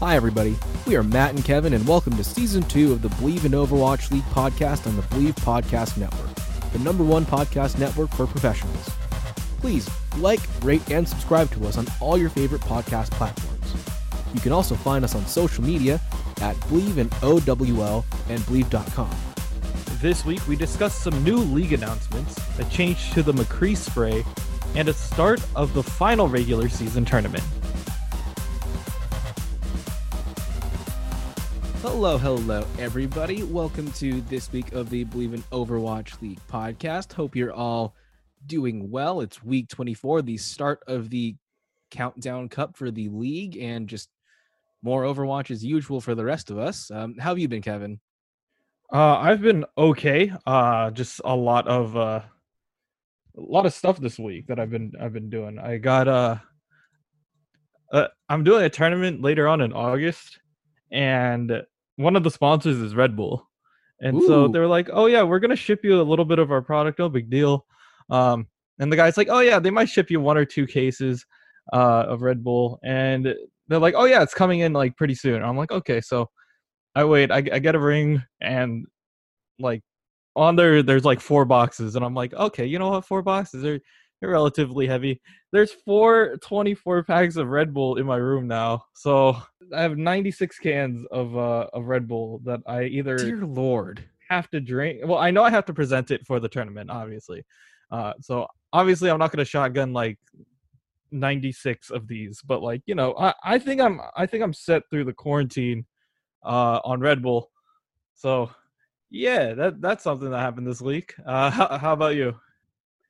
Hi, everybody. We are Matt and Kevin, and welcome to season two of the Believe in Overwatch League podcast on the Believe Podcast Network, the number one podcast network for professionals. Please like, rate, and subscribe to us on all your favorite podcast platforms. You can also find us on social media at Believe in OWL and Believe.com. This week, we discussed some new league announcements, a change to the McCree spray, and a start of the final regular season tournament. Hello, hello, everybody. Welcome to this week of the Believe in Overwatch League podcast. Hope you're all doing well. It's week 24, the start of the countdown cup for the league, and just more Overwatch as usual for the rest of us. Um, how have you been, Kevin? Uh, I've been okay. Uh, just a lot of uh, a lot of stuff this week that I've been I've been doing. I got uh, uh I'm doing a tournament later on in August, and one of the sponsors is Red Bull. And so they were like, "Oh yeah, we're gonna ship you a little bit of our product. No big deal." Um, and the guy's like, "Oh yeah, they might ship you one or two cases uh, of Red Bull." And they're like, "Oh yeah, it's coming in like pretty soon." I'm like, "Okay." So I wait. I, I get a ring, and like on there, there's like four boxes, and I'm like, "Okay, you know what? Four boxes are they're relatively heavy." There's four 24 packs of Red Bull in my room now, so I have 96 cans of uh of Red Bull that I either Dear Lord. have to drink. Well, I know I have to present it for the tournament, obviously. Uh, so obviously I'm not gonna shotgun like 96 of these, but like you know, I, I think I'm I think I'm set through the quarantine uh on Red Bull. So yeah, that that's something that happened this week. Uh, how, how about you?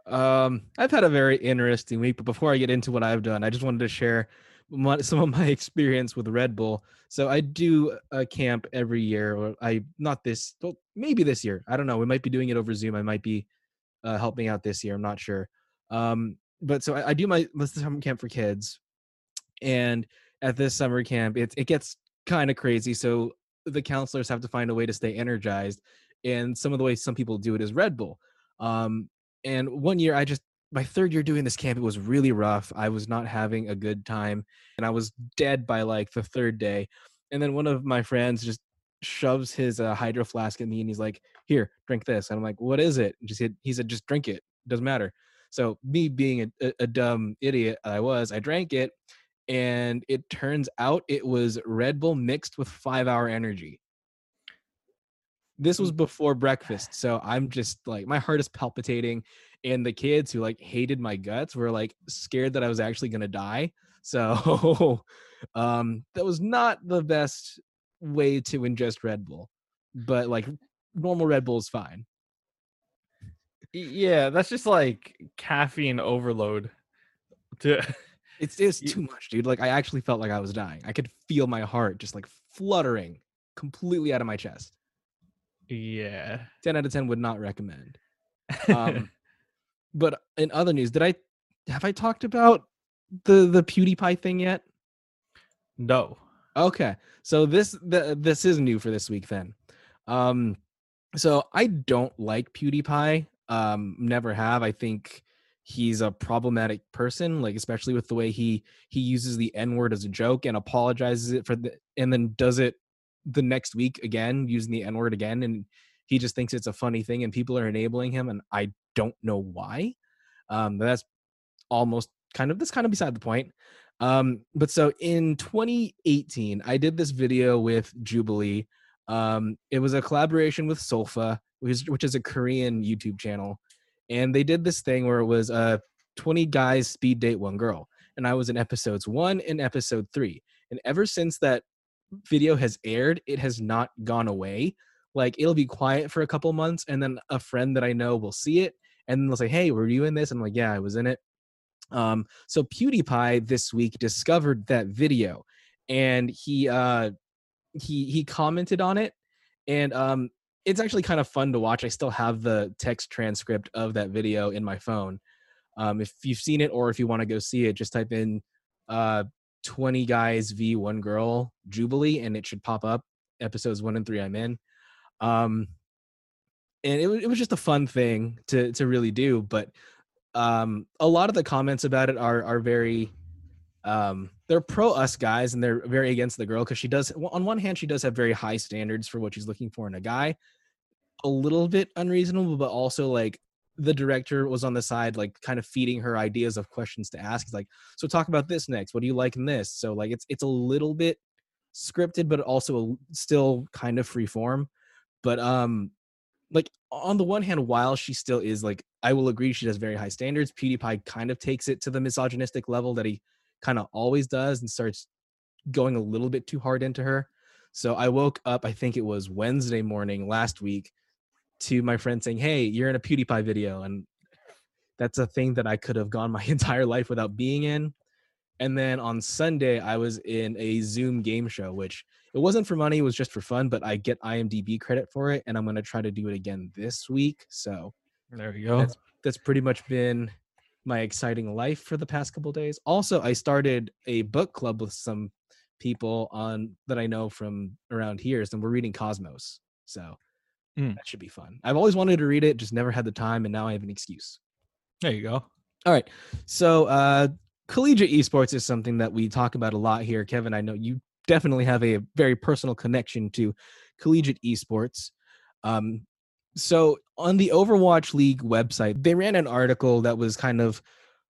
Um, I've had a very interesting week, but before I get into what I've done, I just wanted to share some of my experience with Red Bull. So I do a camp every year, or I not this, well, maybe this year. I don't know. We might be doing it over Zoom. I might be uh, helping out this year. I'm not sure. Um, but so I, I do my this summer camp for kids, and at this summer camp, it it gets kind of crazy. So the counselors have to find a way to stay energized, and some of the ways some people do it is Red Bull. Um, and one year, I just my third year doing this camp, it was really rough. I was not having a good time, and I was dead by like the third day. And then one of my friends just shoves his uh, hydro flask at me, and he's like, "Here, drink this." And I'm like, "What is it?" And just he said, "Just drink it. Doesn't matter." So me being a, a, a dumb idiot I was, I drank it, and it turns out it was Red Bull mixed with five hour energy. This was before breakfast, so I'm just like my heart is palpitating, and the kids who like hated my guts were like scared that I was actually gonna die. So um that was not the best way to ingest Red Bull, but like normal Red Bull is fine. Yeah, that's just like caffeine overload. To It's it's too much, dude. Like I actually felt like I was dying. I could feel my heart just like fluttering completely out of my chest. Yeah. 10 out of 10 would not recommend. Um, but in other news, did I have I talked about the the PewDiePie thing yet? no. Okay. So this the, this is new for this week then. Um so I don't like PewDiePie. Um never have. I think he's a problematic person like especially with the way he he uses the n-word as a joke and apologizes it for the and then does it the next week again using the n-word again and he just thinks it's a funny thing and people are enabling him and I don't know why. Um that's almost kind of that's kind of beside the point. Um, but so in 2018, I did this video with Jubilee. Um, it was a collaboration with Solfa, which is, which is a Korean YouTube channel, and they did this thing where it was uh 20 guys speed date one girl, and I was in episodes one and episode three, and ever since that video has aired, it has not gone away. Like it'll be quiet for a couple months, and then a friend that I know will see it, and they'll say, "Hey, were you in this?" I'm like, "Yeah, I was in it." Um, so PewDiePie this week discovered that video, and he uh, he he commented on it, and um, it's actually kind of fun to watch. I still have the text transcript of that video in my phone. Um, if you've seen it or if you want to go see it, just type in uh, 20 guys v one girl Jubilee, and it should pop up. Episodes one and three, I'm in. Um, and it, it was just a fun thing to to really do, but um a lot of the comments about it are are very um they're pro us guys and they're very against the girl because she does on one hand she does have very high standards for what she's looking for in a guy a little bit unreasonable but also like the director was on the side like kind of feeding her ideas of questions to ask he's like so talk about this next what do you like in this? So like it's it's a little bit scripted but also still kind of free form but um like on the one hand while she still is like i will agree she has very high standards pewdiepie kind of takes it to the misogynistic level that he kind of always does and starts going a little bit too hard into her. So i woke up i think it was wednesday morning last week to my friend saying hey you're in a pewdiepie video and that's a thing that i could have gone my entire life without being in and then on Sunday, I was in a Zoom game show, which it wasn't for money, it was just for fun, but I get IMDb credit for it. And I'm going to try to do it again this week. So there you go. That's, that's pretty much been my exciting life for the past couple days. Also, I started a book club with some people on that I know from around here, and we're reading Cosmos. So mm. that should be fun. I've always wanted to read it, just never had the time, and now I have an excuse. There you go. All right. So uh collegiate esports is something that we talk about a lot here. Kevin, I know you definitely have a very personal connection to collegiate esports. Um, so on the Overwatch League website, they ran an article that was kind of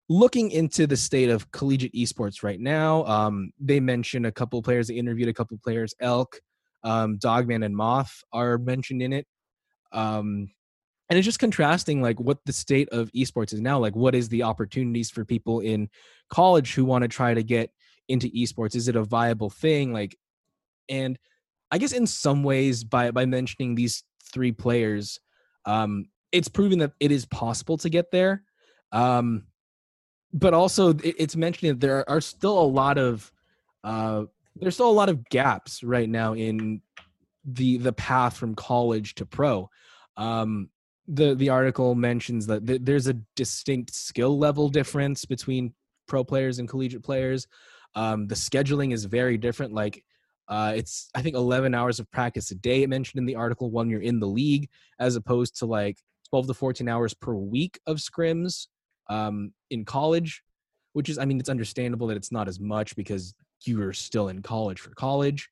looking into the state of collegiate esports right now. Um, they mentioned a couple players, they interviewed a couple players. Elk, um, Dogman, and Moth are mentioned in it. Um, and it's just contrasting like what the state of esports is now like what is the opportunities for people in college who want to try to get into esports? Is it a viable thing? Like and i guess in some ways by by mentioning these three players um it's proving that it is possible to get there um but also it, it's mentioning that there are still a lot of uh there's still a lot of gaps right now in the the path from college to pro um the the article mentions that th- there's a distinct skill level difference between pro players and collegiate players. Um, the scheduling is very different. Like uh, it's I think 11 hours of practice a day. Mentioned in the article when you're in the league, as opposed to like 12 to 14 hours per week of scrims um, in college. Which is, I mean, it's understandable that it's not as much because you are still in college for college.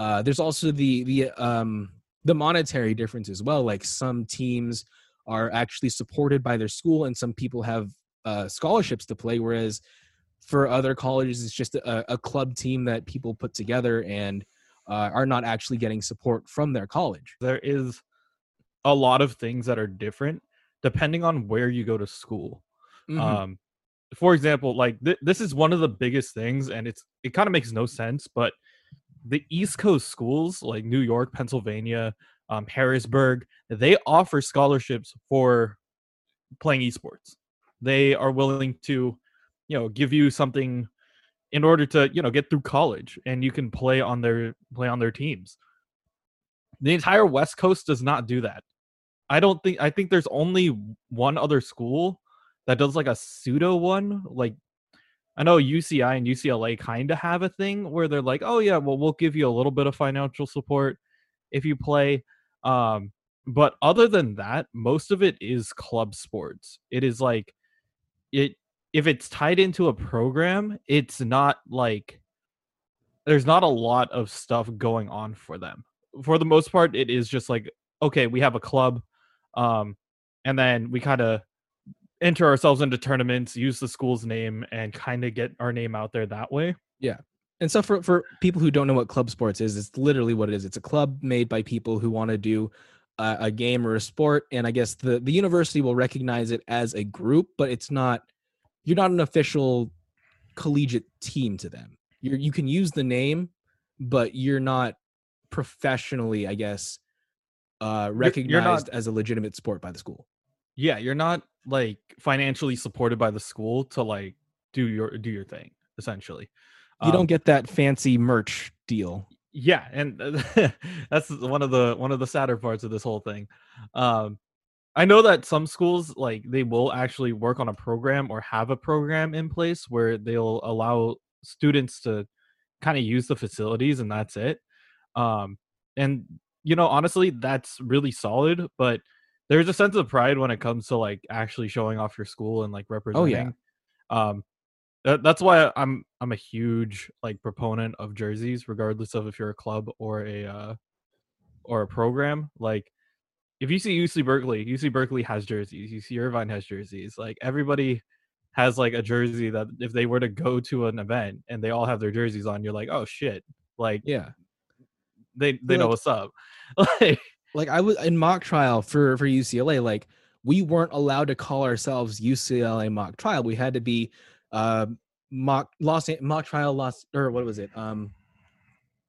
Uh, there's also the the um, the monetary difference as well. Like some teams are actually supported by their school, and some people have uh, scholarships to play, whereas for other colleges, it's just a, a club team that people put together and uh, are not actually getting support from their college. There is a lot of things that are different depending on where you go to school. Mm-hmm. Um, for example, like th- this is one of the biggest things, and it's it kind of makes no sense, but the East Coast schools like New York, Pennsylvania, um, Harrisburg, they offer scholarships for playing esports. They are willing to, you know, give you something in order to, you know, get through college, and you can play on their play on their teams. The entire West Coast does not do that. I don't think. I think there's only one other school that does like a pseudo one, like I know UCI and UCLA kind of have a thing where they're like, "Oh yeah, well we'll give you a little bit of financial support if you play." Um, but other than that, most of it is club sports. It is like it if it's tied into a program, it's not like there's not a lot of stuff going on for them. For the most part, it is just like, okay, we have a club, um, and then we kind of enter ourselves into tournaments, use the school's name, and kind of get our name out there that way. Yeah. And so for, for people who don't know what club sports is, it's literally what it is. It's a club made by people who want to do a, a game or a sport. And I guess the, the university will recognize it as a group, but it's not, you're not an official collegiate team to them. You're, you can use the name, but you're not professionally, I guess, uh, recognized you're, you're not, as a legitimate sport by the school. Yeah, you're not like financially supported by the school to like do your do your thing essentially. You um, don't get that fancy merch deal. Yeah, and that's one of the one of the sadder parts of this whole thing. Um, I know that some schools like they will actually work on a program or have a program in place where they'll allow students to kind of use the facilities and that's it. Um, and you know, honestly, that's really solid, but there's a sense of pride when it comes to like actually showing off your school and like representing. Oh yeah. Um, That, that's why I'm I'm a huge like proponent of jerseys, regardless of if you're a club or a uh, or a program. Like if you see UC Berkeley, UC Berkeley has jerseys. UC Irvine has jerseys. Like everybody has like a jersey that if they were to go to an event and they all have their jerseys on, you're like, oh shit, like Yeah. they they know what's up. like Like I was in mock trial for for UCLA, like we weren't allowed to call ourselves UCLA mock trial. We had to be uh mock Los mock trial Los or what was it? Um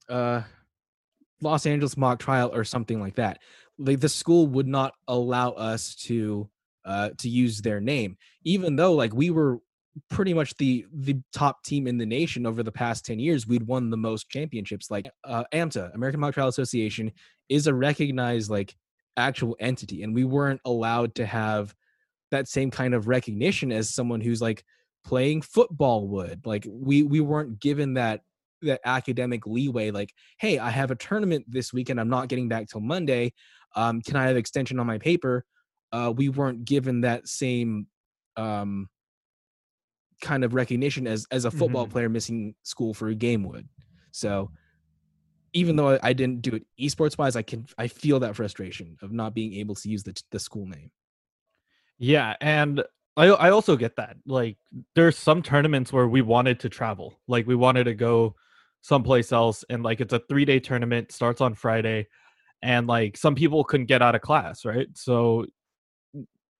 uh Los Angeles mock trial or something like that. Like the school would not allow us to uh to use their name, even though like we were pretty much the the top team in the nation over the past 10 years we'd won the most championships like uh amta american mock trial association is a recognized like actual entity and we weren't allowed to have that same kind of recognition as someone who's like playing football would like we we weren't given that that academic leeway like hey i have a tournament this weekend i'm not getting back till monday um can i have extension on my paper uh we weren't given that same um kind of recognition as as a football Mhm. player missing school for a game would so even though I, I didn't do it esports wise i can i feel that frustration of not being able to use the, the school name Yeah, and I I also get that. Like there's some tournaments where we wanted to travel. Like we wanted to go someplace else and like it's a 3-day tournament, starts on Friday and like some people couldn't get out of class, right? So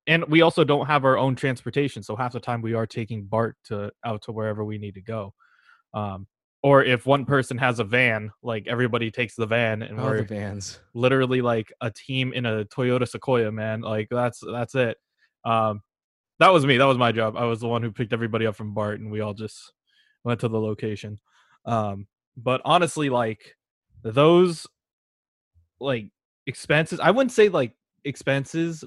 and we also don't have our own transportation, so half the time we are taking BART to out to wherever we need to go. Um or if one person has a van, like everybody takes the van and oh we're the vans literally like a team in a Toyota Sequoia, man. Like that's that's it. Um, that was me. That was my job. I was the one who picked everybody up from BART, and we all just went to the location. Um, but honestly, like those like expenses, I wouldn't say like expenses,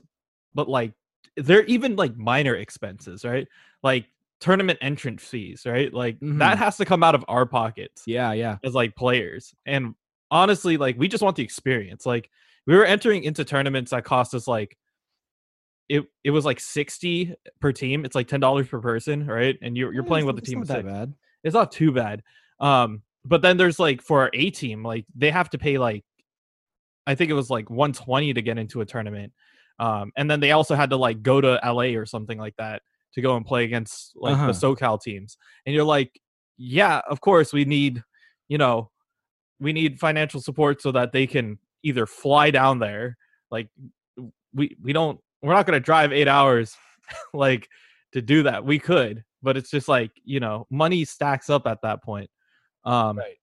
but like they're even like minor expenses, right? Like tournament entrance fees, right? Like that Mhm. has to come out of our pockets yeah yeah as like players. And honestly, like we just want the experience. Like we were entering into tournaments that cost us like it it was like 60 per team. It's like $10 per person, right? And you're you're playing with the it's team not of that bad It's not too bad. Um but then there's like for our A team, like they have to pay like I think it was like 120 to get into a tournament. Um and then they also had to like go to LA or something like that to go and play against like Uh-huh. the SoCal teams. And you're like, yeah, of course we need, you know, we need financial support so that they can either fly down there like we we don't we're not going to drive 8 hours like to do that we could but it's just like you know money stacks up at that point um Right.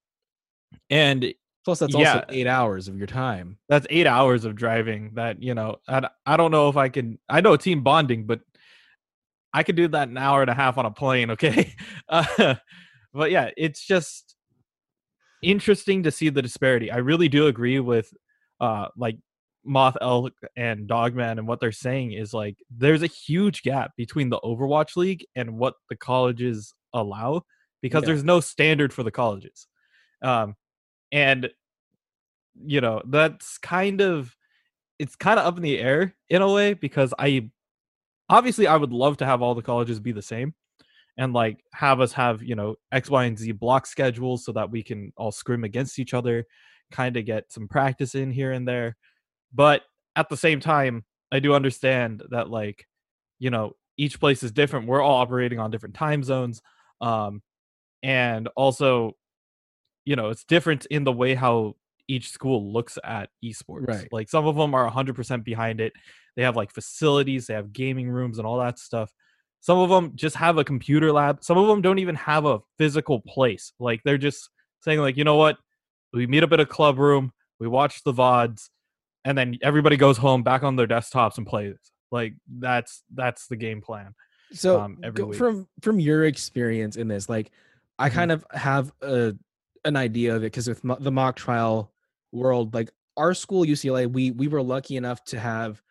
and plus that's Yeah. also eight hours of your time that's 8 hours of driving that you know I, I don't know if I can I know team bonding but I could do that an hour and a half on a plane okay uh, but yeah it's just interesting to see the disparity. I really do agree with uh like Moth Elk and Dogman and what they're saying is like there's a huge gap between the Overwatch League and what the colleges allow because Yeah. there's no standard for the colleges. Um and you know, that's kind of it's kind of up in the air in a way because I obviously I would love to have all the colleges be the same and like have us have you know X, Y, and Z block schedules so that we can all scrim against each other, kind of get some practice in here and there. But at the same time, I do understand that like you know each place is different. We're all operating on different time zones, um, and also you know it's different in the way how each school looks at esports. Right. Like some of them are 100% behind it. They have like facilities, they have gaming rooms and all that stuff. Some of them just have a computer lab. Some of them don't even have a physical place. Like they're just saying like, "You know what? We meet up at a club room, we watch the VODs, and then everybody goes home back on their desktops and plays." Like that's that's the game plan. So um, from from your experience in this, like I Mhm. kind of have a an idea of it because with mo- the mock trial world, like our school UCLA, we we were lucky enough to have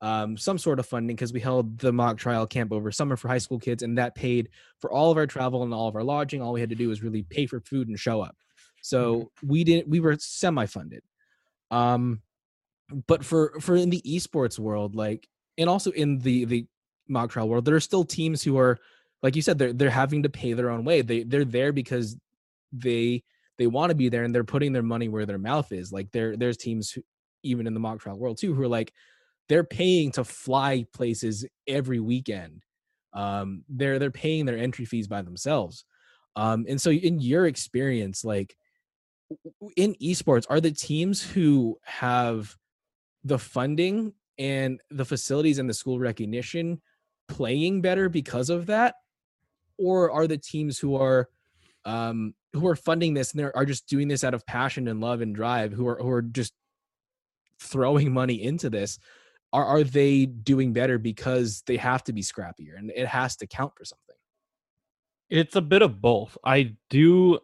um, some sort of funding because we held the mock trial camp over summer for high school kids, and that paid for all of our travel and all of our lodging. All we had to do was really pay for food and show up. So we didn't. We were semi funded. Um, but for for in the esports world, like, and also in the the mock trial world, there are still teams who are like you said, they're they're having to pay their own way. They they're there because they they want to be there and they're putting their money where their mouth is. Like there there's teams who, even in the mock trial world too who are like they're paying to fly places every weekend. Um, they're they're paying their entry fees by themselves. Um, and so in your experience, like in esports, are the teams who have the funding and the facilities and the school recognition playing better because of that? Or are the teams who are um, who are funding this and they are just doing this out of passion and love and drive, who are who are just throwing money into this, are are they doing better because they have to be scrappier and it has to count for something? It's a bit of both. I do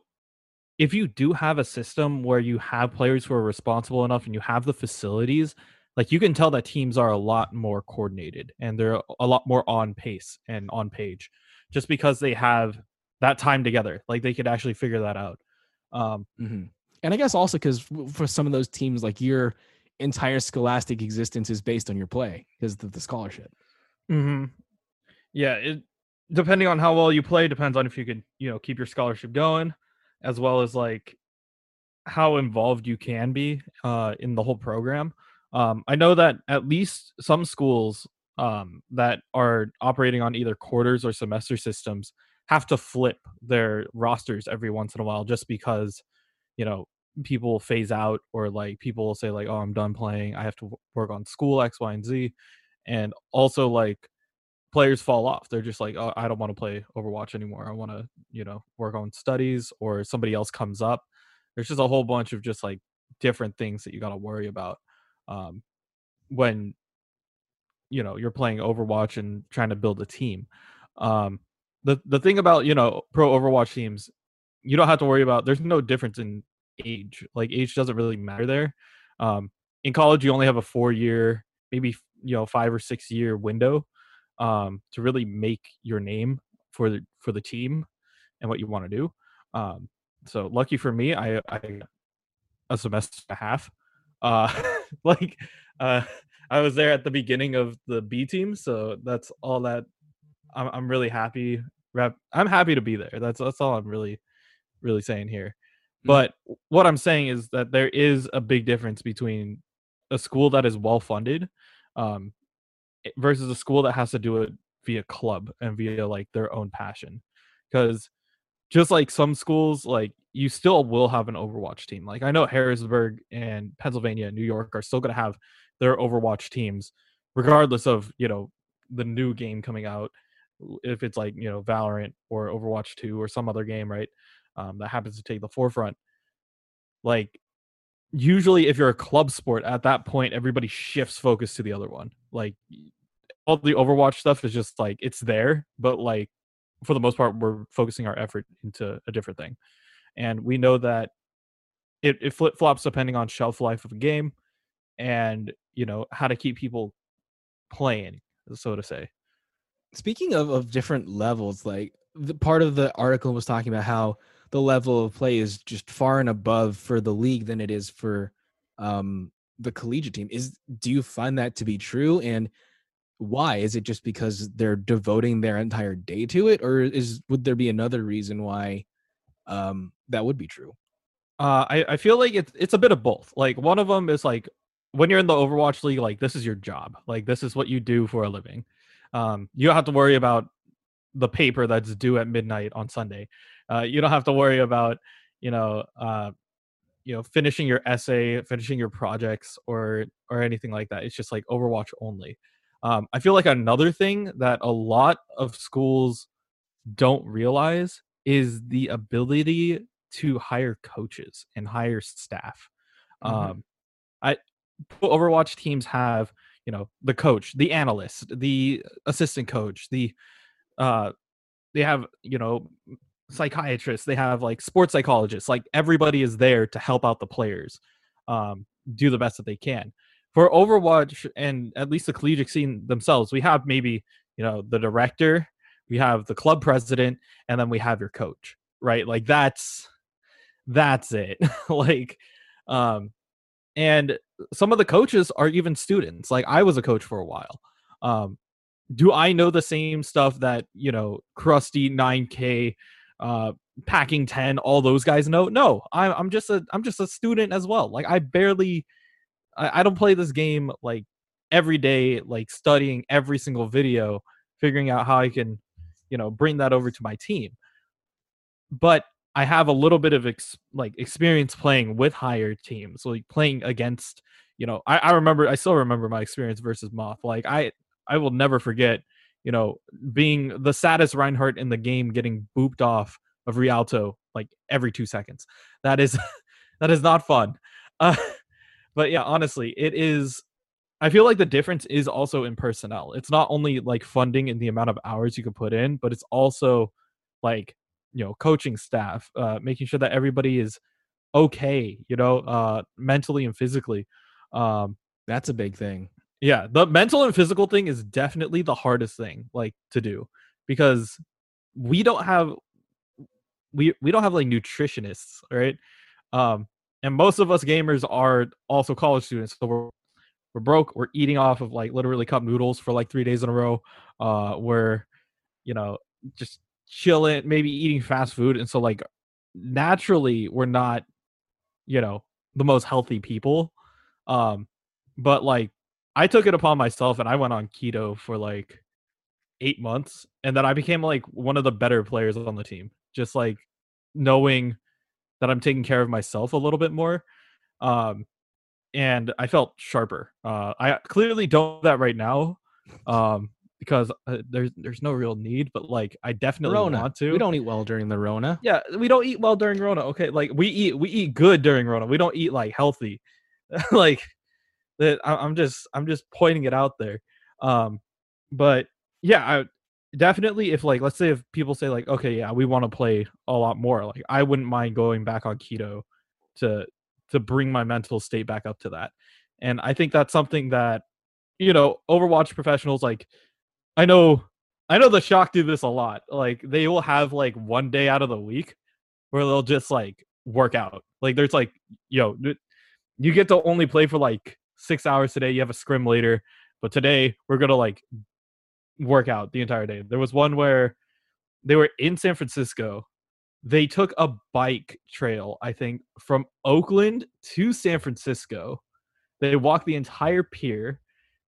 if you do have a system where you have players who are responsible enough and you have the facilities, like you can tell that teams are a lot more coordinated and they're a lot more on pace and on page just because they have that time together. Like they could actually figure that out. Um, mm-hmm. And I guess also because for some of those teams, like your entire scholastic existence is based on your play because of the scholarship. Mm-hmm. Yeah, it depending on how well you play depends on if you can you know keep your scholarship going, as well as like how involved you can be uh, in the whole program. Um, I know that at least some schools um, that are operating on either quarters or semester systems have to flip their rosters every once in a while just because you know people phase out or like people will say like oh i'm done playing. I have to work on school x y and z. And also like players fall off. They're just like oh i don't want to play overwatch anymore. I want to you know work on studies or somebody else comes up. There's just a whole bunch of just like different things that you got to worry about um, when you know you're playing overwatch and trying to build a team. Um, the the thing about you know pro overwatch teams you don't have to worry about there's no difference in age. Like age doesn't really matter there. Um, in college, you only have a four year, maybe you know five or six year window um, to really make your name for the for the team and what you want to do. Um, so lucky for me, I, I a semester and a half. Uh, like uh, I was there at the beginning of the B team, so that's all that. I'm, I'm really happy. I'm happy to be there. That's that's all I'm really, really saying here. Mm-hmm. But what I'm saying is that there is a big difference between a school that is well funded um, versus a school that has to do it via club and via like their own passion. Because just like some schools, like you still will have an Overwatch team. Like I know Harrisburg and Pennsylvania and New York are still going to have their Overwatch teams, regardless of you know the new game coming out. If it's like you know Valorant or Overwatch Two or some other game, right? Um, that happens to take the forefront. Like usually, if you're a club sport, at that point, everybody shifts focus to the other one. Like all the Overwatch stuff is just like it's there, but like for the most part, we're focusing our effort into a different thing, and we know that it, it flip flops depending on shelf life of a game, and you know how to keep people playing, so to say. Speaking of of different levels, like the part of the article was talking about how the level of play is just far and above for the league than it is for um, the collegiate team. Is do you find that to be true? And why? Is it just because they're devoting their entire day to it, or is would there be another reason why um, that would be true? Uh, I I feel like it's it's a bit of both. Like one of them is like when you're in the Overwatch League, like this is your job. Like this is what you do for a living. Um, you don't have to worry about the paper that's due at midnight on Sunday. Uh, you don't have to worry about you know uh, you know finishing your essay, finishing your projects, or or anything like that. It's just like Overwatch only. Um, I feel like another thing that a lot of schools don't realize is the ability to hire coaches and hire staff. Mm-hmm. Um, I Overwatch teams have you know the coach, the analyst, the assistant coach, the uh, they have you know psychiatrists, they have like sports psychologists, like everybody is there to help out the players um, do the best that they can. For Overwatch and at least the collegiate scene themselves, we have maybe you know the director, we have the club president, and then we have your coach, right? Like that's that's it. like um and some of the coaches are even students. Like I was a coach for a while. Um do I know the same stuff that you know Crusty 9K, uh, Packing 10, all those guys know? No, I'm I'm just a I'm just a student as well. Like I barely, I, I don't play this game like every day, like studying every single video, figuring out how I can, you know, bring that over to my team. But I have a little bit of ex- like experience playing with higher teams, like playing against. You know, I, I remember, I still remember my experience versus Moth. Like I, I will never forget, you know, being the saddest Reinhardt in the game, getting booped off of Rialto like every two seconds. That is, that is not fun. Uh, but yeah, honestly, it is. I feel like the difference is also in personnel. It's not only like funding and the amount of hours you can put in, but it's also like you know coaching staff, uh, making sure that everybody is okay, you know, uh, mentally and physically. Um, That's a big thing. Yeah, the mental and physical thing is definitely the hardest thing like to do because we don't have we we don't have like nutritionists, right? Um and most of us gamers are also college students, so we're we're broke. We're eating off of like literally cup noodles for like three days in a row. Uh, we're you know just chilling, maybe eating fast food, and so like naturally we're not you know the most healthy people. Um, but like I took it upon myself and I went on keto for like eight months, and then I became like one of the better players on the team. Just like knowing that I'm taking care of myself a little bit more. Um, and I felt sharper. Uh, I clearly don't do that right now, um, because uh, there's there's no real need. But like, I definitely Rona. want to. We don't eat well during the Rona. Yeah, we don't eat well during Rona. Okay, like we eat we eat good during Rona. We don't eat like healthy. like that I'm just I'm just pointing it out there. Um but yeah, I definitely if like let's say if people say like okay, yeah, we want to play a lot more, like I wouldn't mind going back on keto to to bring my mental state back up to that. And I think that's something that you know, Overwatch professionals like I know I know the shock do this a lot. Like they will have like one day out of the week where they'll just like work out. Like there's like, yo, you get to only play for like six hours today. You have a scrim later, but today we're gonna like work out the entire day. There was one where they were in San Francisco. They took a bike trail, I think, from Oakland to San Francisco. They walked the entire pier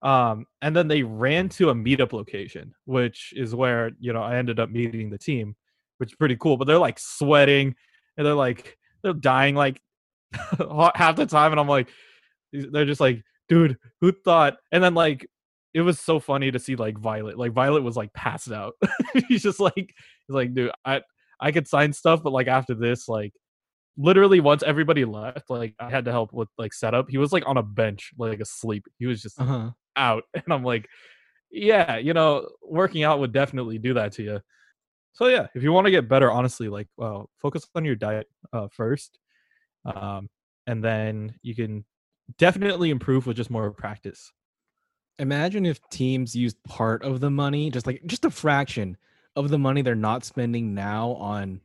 um, and then they ran to a meetup location, which is where you know I ended up meeting the team, which is pretty cool. But they're like sweating and they're like they're dying like half the time, and I'm like, they're just like, dude, who thought? And then like it was so funny to see like Viol2t, like Viol2t was like passed out. he's just like he's like, dude, I I could sign stuff, but like after this, like literally once everybody left, like I had to help with like setup. He was like on a bench, like asleep. He was just Uh-huh. out and i'm like yeah you know working out would definitely do that to you so yeah if you want to get better honestly like well focus on your diet uh, first um, and then you can definitely improve with just more practice. Imagine if teams used part of the money, just like just a fraction of the money they're not spending now on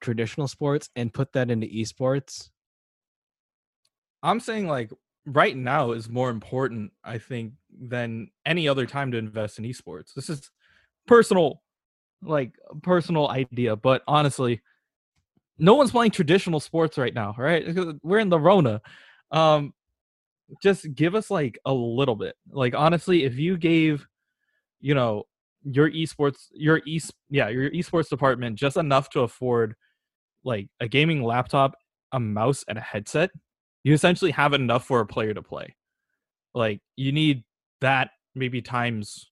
traditional sports and put that into esports. i'm saying like right now is more important i think than any other time to invest in esports. This is personal like personal idea but honestly no one's playing traditional sports right now right? We're in the rona. Um just give us like a little bit. Like honestly if you gave you know your esports your e yeah your esports department just enough to afford like a gaming laptop a mouse and a headset you essentially have enough for a player to play. Like you need that maybe times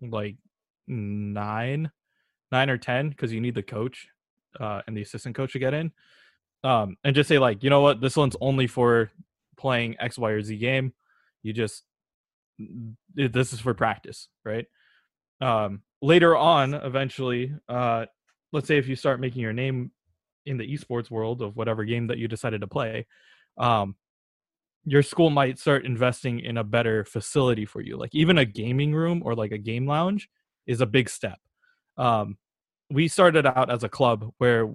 like nine nine or ten because you need the coach uh, and the assistant coach to get in. Um, and just say like you know what? This one's only for playing x y or z game you just this is for practice right? Um, later on eventually uh, let's say if you start making your name in the esports world of whatever game that you decided to play um, your school might start investing in a better facility for you. Like even a gaming room or like a game lounge is a big step. Um, we started out as a club where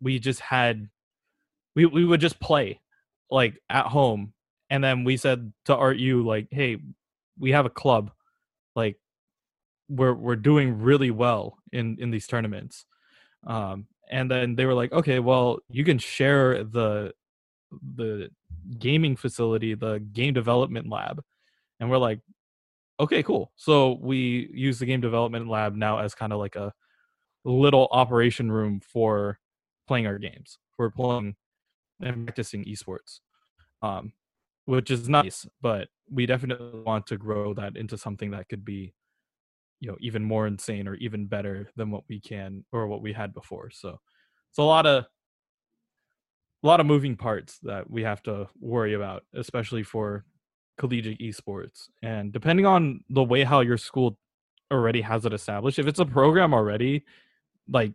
we just had we, we would just play like at home and then we said to art you like hey we have a club like we're we're doing really well in in these tournaments. Um and then they were like okay well you can share the the gaming facility the game development lab. And we're like okay cool. So we use the game development lab now as kind of like a little operation room for playing our games. For playing and practicing esports um which is nice but we definitely want to grow that into something that could be you know even more insane or even better than what we can or what we had before. So it's a lot of a lot of moving parts that we have to worry about especially for collegiate esports. And depending on the way how your school already has it established if it's a program already like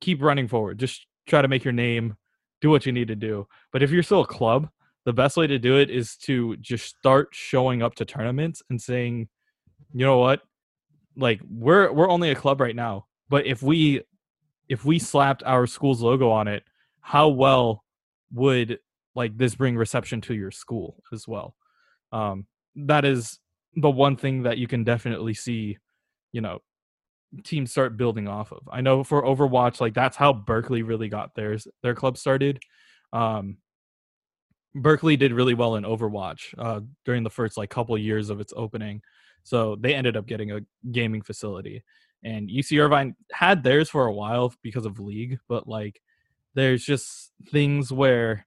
keep running forward. Just try to make your name do what you need to do. But if you're still a club the best way to do it is to just start showing up to tournaments and saying you know what? Like we're we're only a club right now but if we if we slapped our school's logo on it how well would like this bring reception to your school as well? Um that is the one thing that you can definitely see you know teams start building off of i know for overwatch like that's how berkeley really got theirs their club started um berkeley did really well in overwatch uh during the first like couple years of its opening so they ended up getting a gaming facility. And UC Irvine had theirs for a while because of league, but like there's just things where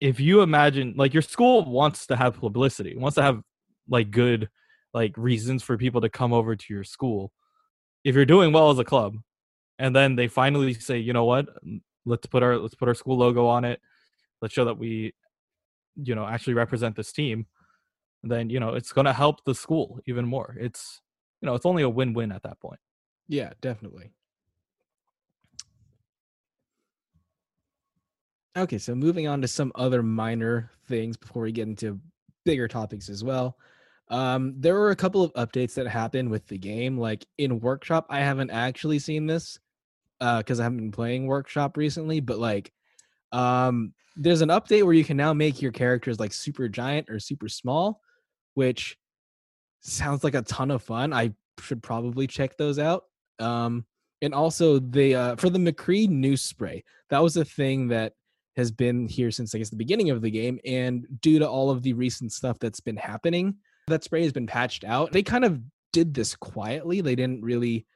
if you imagine like your school wants to have publicity, wants to have like good like reasons for people to come over to your school. If you're doing well as a club, and then they finally say, you know what, let's put our let's put our school logo on it. Let's show that we, you know, actually represent this team then you know it's going to help the school even more. It's you know it's only a win-win at that point. Yeah definitely. Okay so moving on to some other minor things before we get into bigger topics as well um there were a couple of updates that happened with the game like in workshop i haven't actually seen this uh because i haven't been playing workshop recently but like um there's an update where you can now make your characters like super giant or super small which sounds like a ton of fun. I should probably check those out. Um, and also the uh, for the McCree noose spray, that was a thing that has been here since I guess the beginning of the game, and due to all of the recent stuff that's been happening, that spray has been patched out. They kind of did this quietly. They didn't really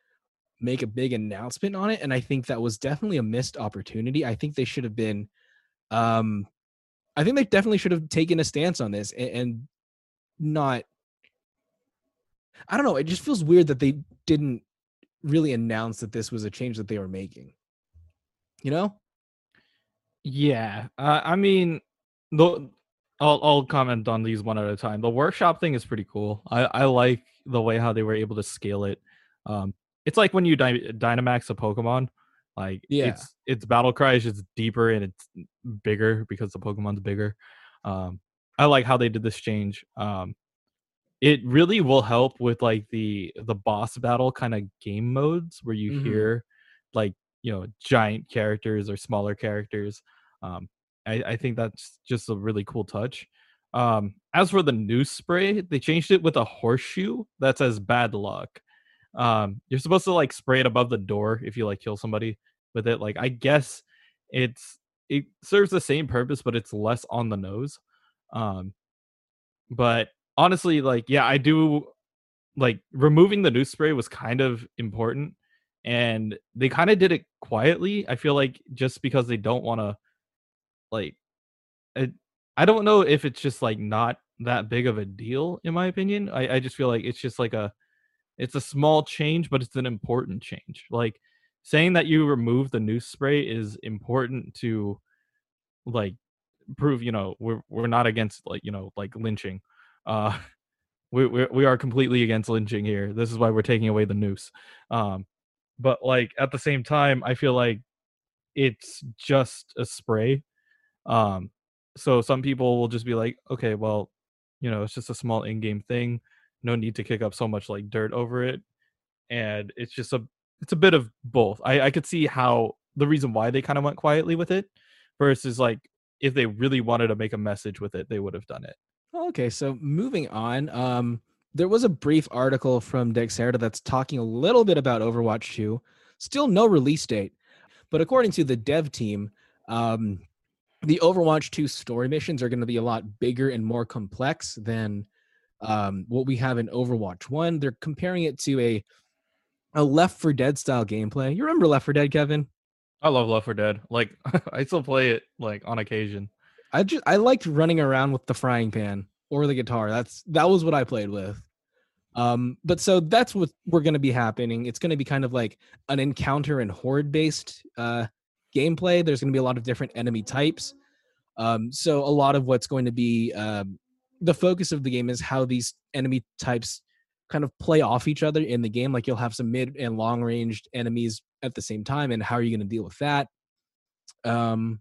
make a big announcement on it, and I think that was definitely a missed opportunity. I think they should have been um I think they definitely should have taken a stance on this and, and not I don't know, it just feels weird that they didn't really announce that this was a change that they were making. You know? Yeah. Uh, I mean, the I'll I'll comment on these one at a time. The workshop thing is pretty cool. I I like the way how they were able to scale it. Um, it's like when you dy- Dynamax a Pokemon. Like yeah. it's it's battle cry is just deeper and it's bigger because the Pokemon's bigger. Um, I like how they did this change. Um, it really will help with like the the boss battle kind of game modes where you mm-hmm. hear like you know giant characters or smaller characters. Um, I, I think that's just a really cool touch. Um, as for the noose spray, they changed it with a horseshoe that says bad luck. Um, you're supposed to like spray it above the door if you like kill somebody with it. Like I guess it's it serves the same purpose, but it's less on the nose. Um, but honestly, like, yeah, I do like removing the noose spray was kind of important, and they kind of did it quietly. I feel like just because they don't want to, like, it, I don't know if it's just like not that big of a deal in my opinion. I, I just feel like it's just like a it's a small change, but it's an important change. Like saying that you remove the noose spray is important to like prove you know we're we're not against like you know like lynching uh we we we are completely against lynching here this is why we're taking away the noose um but like at the same time i feel like it's just a spray um so some people will just be like okay well you know it's just a small in-game thing no need to kick up so much like dirt over it and it's just a it's a bit of both i i could see how the reason why they kind of went quietly with it versus like if they really wanted to make a message with it, they would have done it. Okay, so moving on, um, there was a brief article from Dexerto that's talking a little bit about Overwatch 2. Still no release date, but according to the dev team, um, the Overwatch 2 story missions are going to be a lot bigger and more complex than um, what we have in Overwatch 1. They're comparing it to a a Left 4 Dead style gameplay. You remember Left 4 Dead, Kevin? I love Left 4 Dead. Like I still play it like on occasion. I just I liked running around with the frying pan or the guitar. That's that was what I played with. Um, but so that's what we're going to be happening. It's going to be kind of like an encounter and horde based uh, gameplay. There's going to be a lot of different enemy types. Um, so a lot of what's going to be um, the focus of the game is how these enemy types kind of play off each other in the game. Like you'll have some mid and long ranged enemies at the same time, and how are you going to deal with that? Um,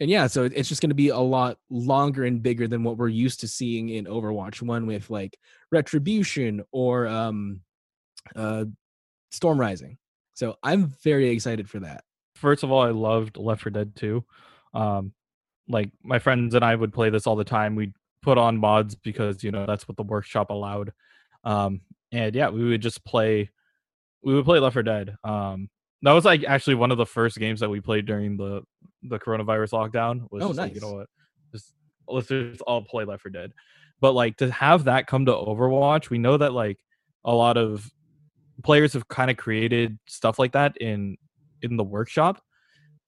and yeah, so it's just going to be a lot longer and bigger than what we're used to seeing in Overwatch One with like Retribution or um, uh, Storm Rising. So I'm very excited for that. First of all, I loved Left 4 Dead 2. Um, like my friends and I would play this all the time. We'd put on mods because you know that's what the workshop allowed. Um, and yeah, we would just play. We would play Left 4 Dead. Um, that was like actually one of the first games that we played during the the coronavirus lockdown. Was oh, nice. Like, you know what? Just let's just all play Left 4 Dead. But like to have that come to Overwatch, we know that like a lot of players have kind of created stuff like that in in the workshop.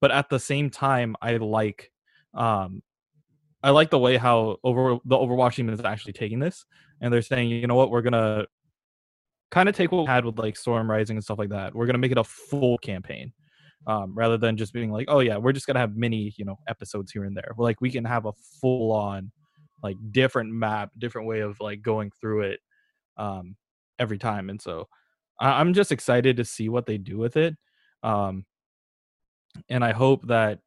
But at the same time, I like um I like the way how over the Overwatch team is actually taking this, and they're saying, you know what, we're gonna kind of take what we had with like Storm Rising and stuff like that. We're gonna make it a full campaign, um, rather than just being like, oh yeah, we're just gonna have mini, you know, episodes here and there. Like we can have a full on, like different map, different way of like going through it, um, every time. And so I- I'm just excited to see what they do with it, um, and I hope that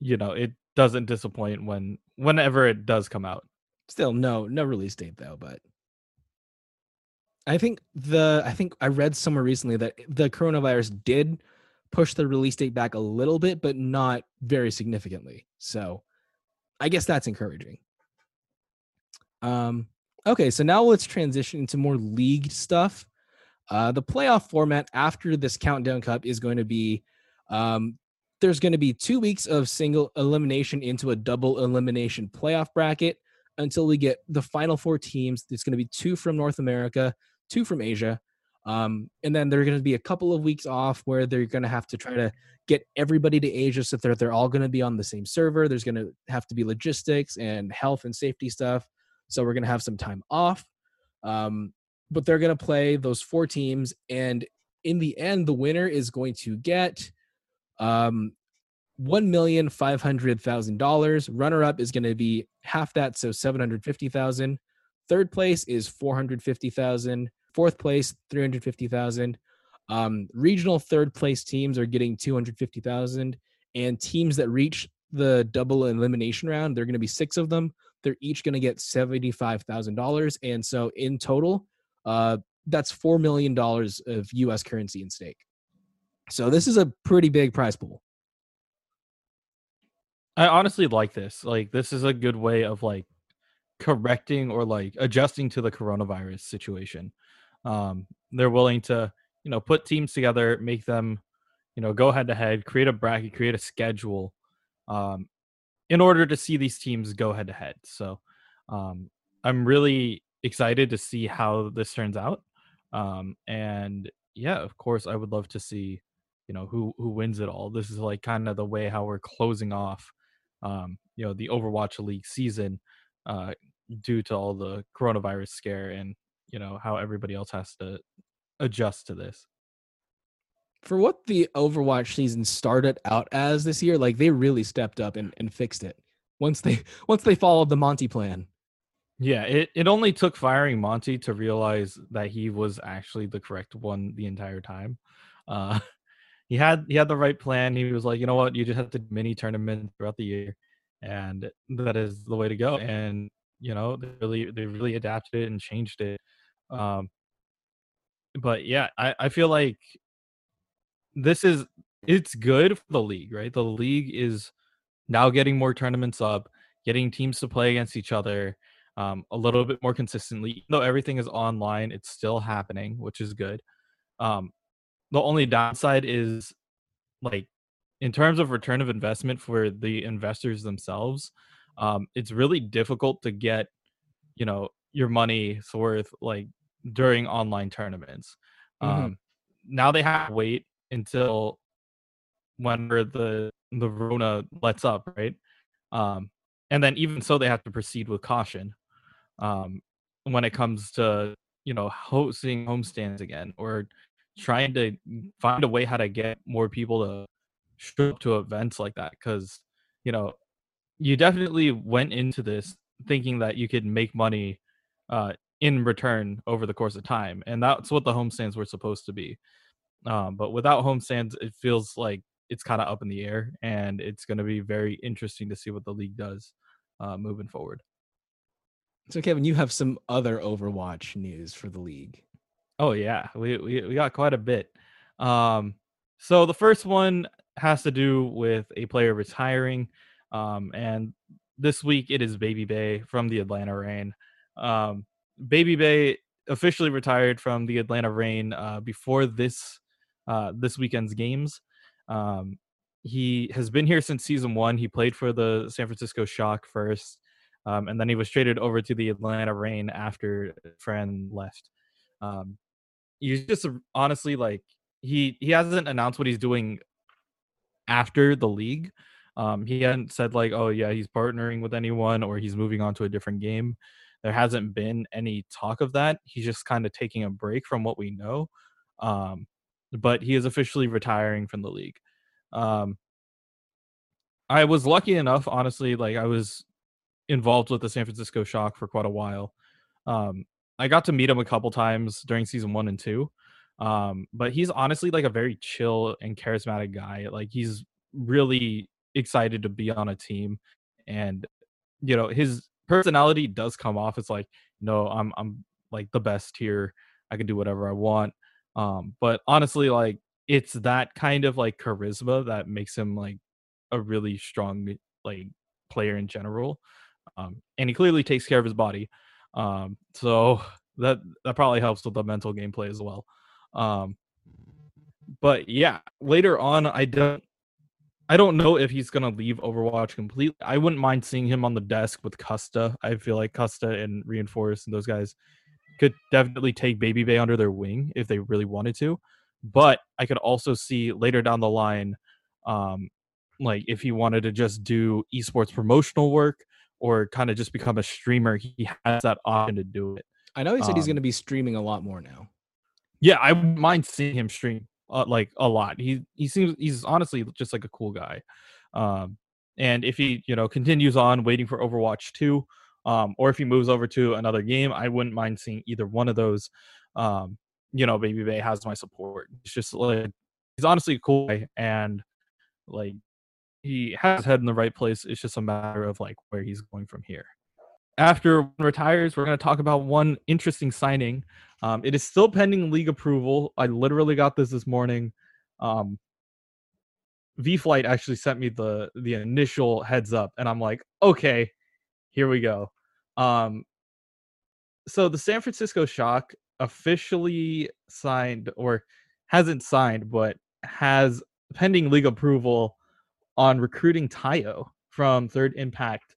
you know it doesn't disappoint when whenever it does come out. Still no no release date though, but I think the I think I read somewhere recently that the coronavirus did push the release date back a little bit, but not very significantly. So I guess that's encouraging. Um okay, so now let's transition into more league stuff. Uh the playoff format after this countdown cup is going to be um there's going to be two weeks of single elimination into a double elimination playoff bracket until we get the final four teams. It's going to be two from North America, two from Asia. Um, and then there are going to be a couple of weeks off where they're going to have to try to get everybody to Asia so that they're all going to be on the same server. There's going to have to be logistics and health and safety stuff. So we're going to have some time off. Um, but they're going to play those four teams. And in the end, the winner is going to get um, one million five hundred thousand dollars. Runner up is going to be half that, so seven hundred fifty thousand. Third place is four hundred fifty thousand. Fourth place three hundred fifty thousand. Um, regional third place teams are getting two hundred fifty thousand, and teams that reach the double elimination round, they're going to be six of them. They're each going to get seventy five thousand dollars, and so in total, uh, that's four million dollars of U.S. currency in stake. So this is a pretty big prize pool. I honestly like this. Like this is a good way of like correcting or like adjusting to the coronavirus situation. Um they're willing to, you know, put teams together, make them, you know, go head to head, create a bracket, create a schedule um in order to see these teams go head to head. So um I'm really excited to see how this turns out. Um and yeah, of course I would love to see, you know, who who wins it all. This is like kind of the way how we're closing off um, you know, the Overwatch League season uh, due to all the coronavirus scare and you know how everybody else has to adjust to this. For what the Overwatch season started out as this year, like they really stepped up and, and fixed it once they once they followed the Monte plan. Yeah, it, it only took firing Monte to realize that he was actually the correct one the entire time. Uh, he had he had the right plan. He was like, you know what, you just have to mini tournament throughout the year, and that is the way to go. And you know, they really they really adapted it and changed it. Um, but yeah, I I feel like this is it's good for the league, right? The league is now getting more tournaments up, getting teams to play against each other. Um, a little bit more consistently. Even though everything is online, it's still happening, which is good. Um, the only downside is like in terms of return of investment for the investors themselves, um, it's really difficult to get, you know, your money's worth like during online tournaments. Mhm. Um, now they have to wait until whenever the the Rona lets up, right? Um, and then even so, they have to proceed with caution um, when it comes to you know hosting homestands again or trying to find a way how to get more people to show up to events like that because you know you definitely went into this thinking that you could make money uh, in return over the course of time, and that's what the homestands were supposed to be. Um, but without homestands, it feels like it's kind of up in the air, and it's going to be very interesting to see what the league does uh, moving forward. So Kevin, you have some other Overwatch news for the league. Oh yeah, we we, we got quite a bit. Um, so the first one has to do with a player retiring, um, and this week it is Baby Bay from the Atlanta Reign. Um, Baby Bay officially retired from the Atlanta Reign uh, before this uh, this weekend's games. Um, he has been here since season one. He played for the San Francisco Shock first, um, and then he was traded over to the Atlanta Reign after Fran left. Um, he's just honestly like he he hasn't announced what he's doing after the league. Um, he hadn't said like, oh yeah, he's partnering with anyone or he's moving on to a different game. There hasn't been any talk of that. He's just kind of taking a break from what we know. Um, but he is officially retiring from the league. Um, I was lucky enough, honestly, like I was involved with the San Francisco Shock for quite a while. Um, I got to meet him a couple times during season one and two. Um, but he's honestly like a very chill and charismatic guy. Like he's really excited to be on a team, and you know his personality does come off as like, no, I'm I'm like the best here. I can do whatever I want. Um, but honestly, like it's that kind of like charisma that makes him like a really strong like player in general. Um, and he clearly takes care of his body. Um, so that that probably helps with the mental gameplay as well. Um, but yeah, later on, I don't I don't know if he's gonna leave Overwatch completely. I wouldn't mind seeing him on the desk with Custa. I feel like Custa and Reinforce and those guys could definitely take Baby Bay under their wing if they really wanted to. But I could also see later down the line, um, like if he wanted to just do esports promotional work or kind of just become a streamer, he has that option to do it. I know he said he's Um, going to be streaming a lot more now. Yeah, I wouldn't mind seeing him stream uh, like a lot. He he seems he's honestly just like a cool guy. Um, and if he you know continues on waiting for Overwatch two, um, or if he moves over to another game, I wouldn't mind seeing either one of those. Um, you know, Baby Bay has my support. It's just like he's honestly a cool guy, and like he has his head in the right place. It's just a matter of like where he's going from here. After retires, we're going to talk about one interesting signing. Um, it is still pending league approval. I literally got this this morning. Um, V Flight actually sent me the the initial heads up, and I'm like, okay, here we go. Um, so the San Francisco Shock officially signed, or hasn't signed, but has pending league approval on recruiting Tayo from Third Impact.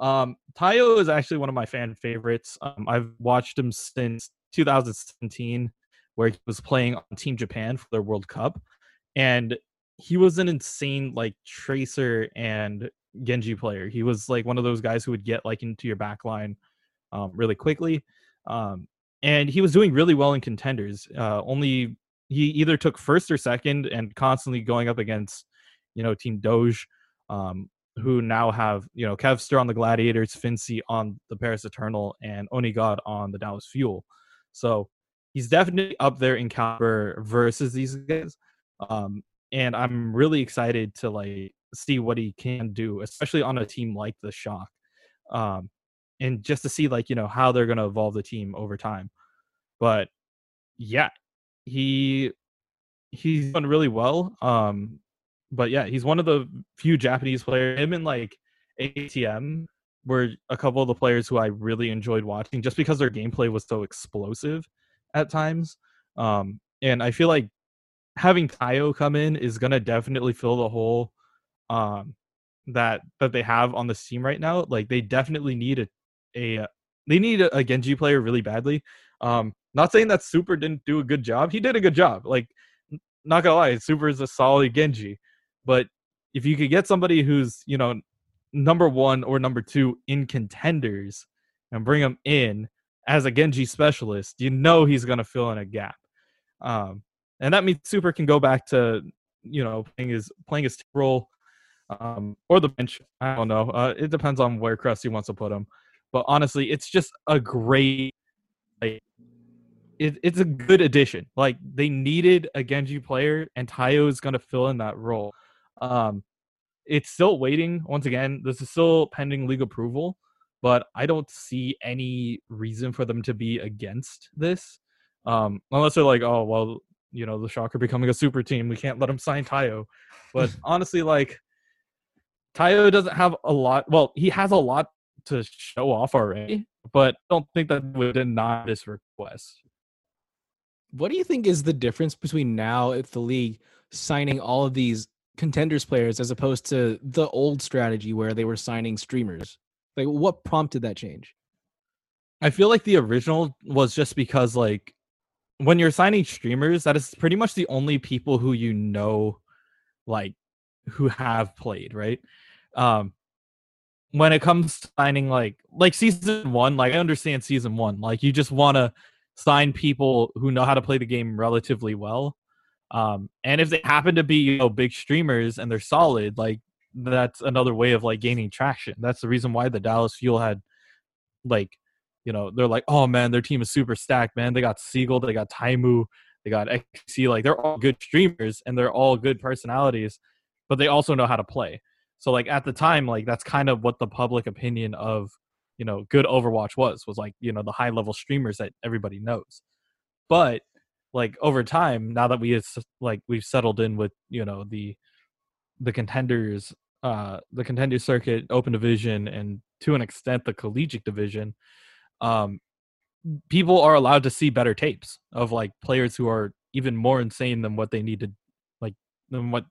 Um, Tayo is actually one of my fan favorites. Um, I've watched him since 2017, where he was playing on Team Japan for their World Cup, and he was an insane like tracer and Genji player. He was like one of those guys who would get like into your back line um, really quickly. Um, and he was doing really well in contenders. Uh, only he either took first or second, and constantly going up against, you know, Team Doge, um, who now have you know Kevster on the Gladiators, Finnsi on the Paris Eternal, and Oni God on the Dallas Fuel. So he's definitely up there in caliber versus these guys. Um, and I'm really excited to like see what he can do, especially on a team like the Shock. Um, and just to see like you know how they're to evolve the team over time but yeah he he's done really well um but yeah he's one of the few japanese players him and like atm were a couple of the players who I really enjoyed watching just because their gameplay was so explosive at times. Um, and I feel like having Tayo come in is gonna definitely fill the hole um, that that they have on the team right now. Like they definitely need a a they need a, Genji player really badly. Um, not saying that Super didn't do a good job. He did a good job. Like not gonna lie, Super is a solid Genji. But if you could get somebody who's you know number one or number two in contenders and bring him in as a Genji specialist, you know he's gonna fill in a gap. Um, and that means Super can go back to you know playing his playing his role um, or the bench. I don't know. Uh, it depends on where Crusty wants to put him. But honestly, it's just a great like it, it's a good addition. Like they needed a Genji player, and Tayo is going to fill in that role. Um, it's still waiting. Once again, this is still pending league approval, but I don't see any reason for them to be against this, um, unless they're like, oh well, you know, the Shocker becoming a super team, we can't let them sign Tayo. But honestly, like Tayo doesn't have a lot. Well, he has a lot to show off already, but I don't think that would deny this request. What do you think is the difference between now if the league signing all of these contenders players as opposed to the old strategy where they were signing streamers? Like what prompted that change? I feel like the original was just because like when you're signing streamers, that is pretty much the only people who you know like who have played, right? Um when it comes to signing like like season one, like I understand season one, like you just want to sign people who know how to play the game relatively well. Um, and if they happen to be you know big streamers and they're solid, like that's another way of like gaining traction. That's the reason why the Dallas Fuel had like you know they're like oh man their team is super stacked man they got Seagull they got Taimou they got XC like they're all good streamers and they're all good personalities but they also know how to play so like at the time, like that's kind of what the public opinion of you know good Overwatch was was like you know the high level streamers that everybody knows. But like over time, now that we like we've settled in with you know the the contenders, uh, the contender circuit, open division, and to an extent the collegiate division, um, people are allowed to see better tapes of like players who are even more insane than what they need to like than what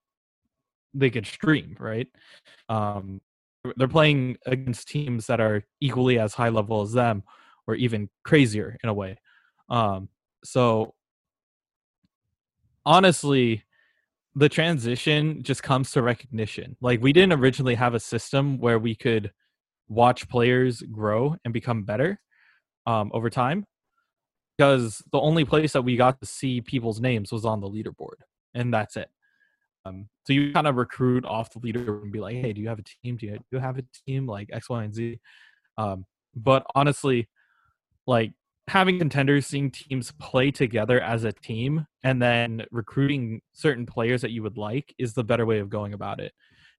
they could stream, right? Um, they're playing against teams that are equally as high level as them, or even crazier in a way. Um, so honestly, the transition just comes to recognition. Like we didn't originally have a system where we could watch players grow and become better um, over time because the only place that we got to see people's names was on the leaderboard and that's it um, so you kind of recruit off the leader and be like, hey, do you have a team? Do you, have a team like X, Y, and Z? Um, but honestly, like having contenders, seeing teams play together as a team, and then recruiting certain players that you would like is the better way of going about it.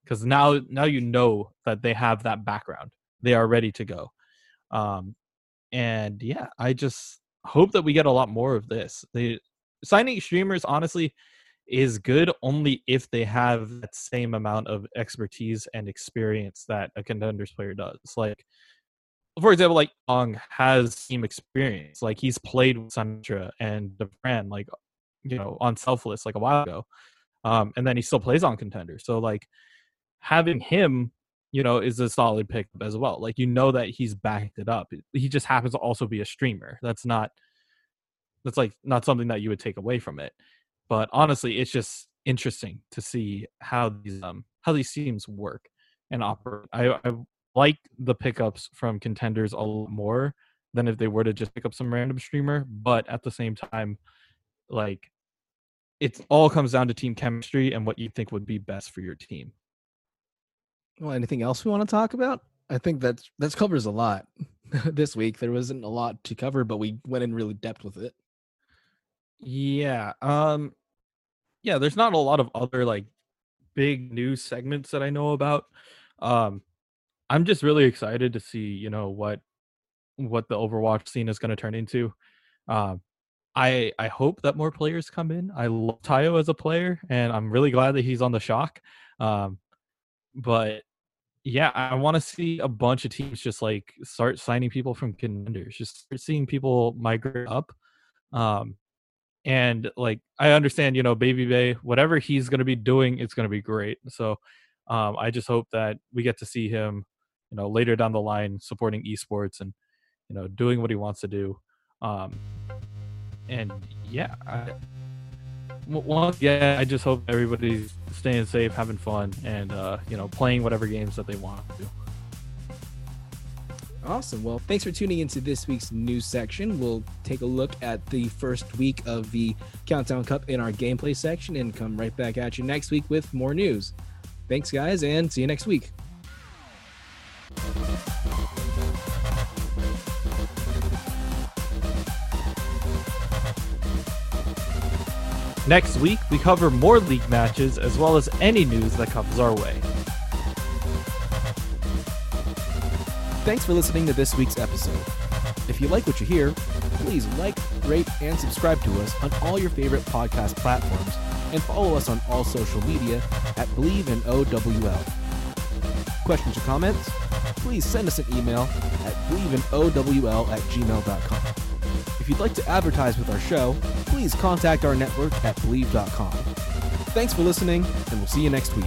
Because now, now you know that they have that background, they are ready to go. Um, and yeah, I just hope that we get a lot more of this. The signing streamers, honestly, is good only if they have that same amount of expertise and experience that a contenders player does. Like, for example, like Ong has team experience. Like he's played with Sandra and Dafran, like you know, on Selfless like a while ago, um, and then he still plays on contender. So like having him, you know, is a solid pickup as well. Like you know that he's backed it up. He just happens to also be a streamer. That's not that's like not something that you would take away from it. But honestly, it's just interesting to see how these um how these teams work and operate. I, I like the pickups from contenders a lot more than if they were to just pick up some random streamer. But at the same time, like it all comes down to team chemistry and what you think would be best for your team. Well, anything else we want to talk about? I think that's that covers a lot. this week there wasn't a lot to cover, but we went in really depth with it. Yeah. Um yeah, there's not a lot of other like big news segments that I know about. Um I'm just really excited to see, you know, what what the Overwatch scene is going to turn into. Um I I hope that more players come in. I love Tayo as a player and I'm really glad that he's on the shock. Um but yeah, I want to see a bunch of teams just like start signing people from contenders, just start seeing people migrate up. Um, and like I understand, you know, Baby Bay, whatever he's going to be doing, it's going to be great. So um, I just hope that we get to see him, you know, later down the line supporting esports and you know doing what he wants to do. Um, and yeah, I, once again, I just hope everybody's staying safe, having fun, and uh, you know, playing whatever games that they want to. Awesome. Well, thanks for tuning into this week's news section. We'll take a look at the first week of the Countdown Cup in our gameplay section and come right back at you next week with more news. Thanks, guys, and see you next week. Next week, we cover more league matches as well as any news that comes our way. Thanks for listening to this week's episode. If you like what you hear, please like, rate, and subscribe to us on all your favorite podcast platforms and follow us on all social media at Bleav in OWL. Questions or comments? Please send us an email at bleavinowl at gmail.com. You'd like to advertise with our show, please contact our network at Bleav.com. Thanks for listening, and we'll see you next week.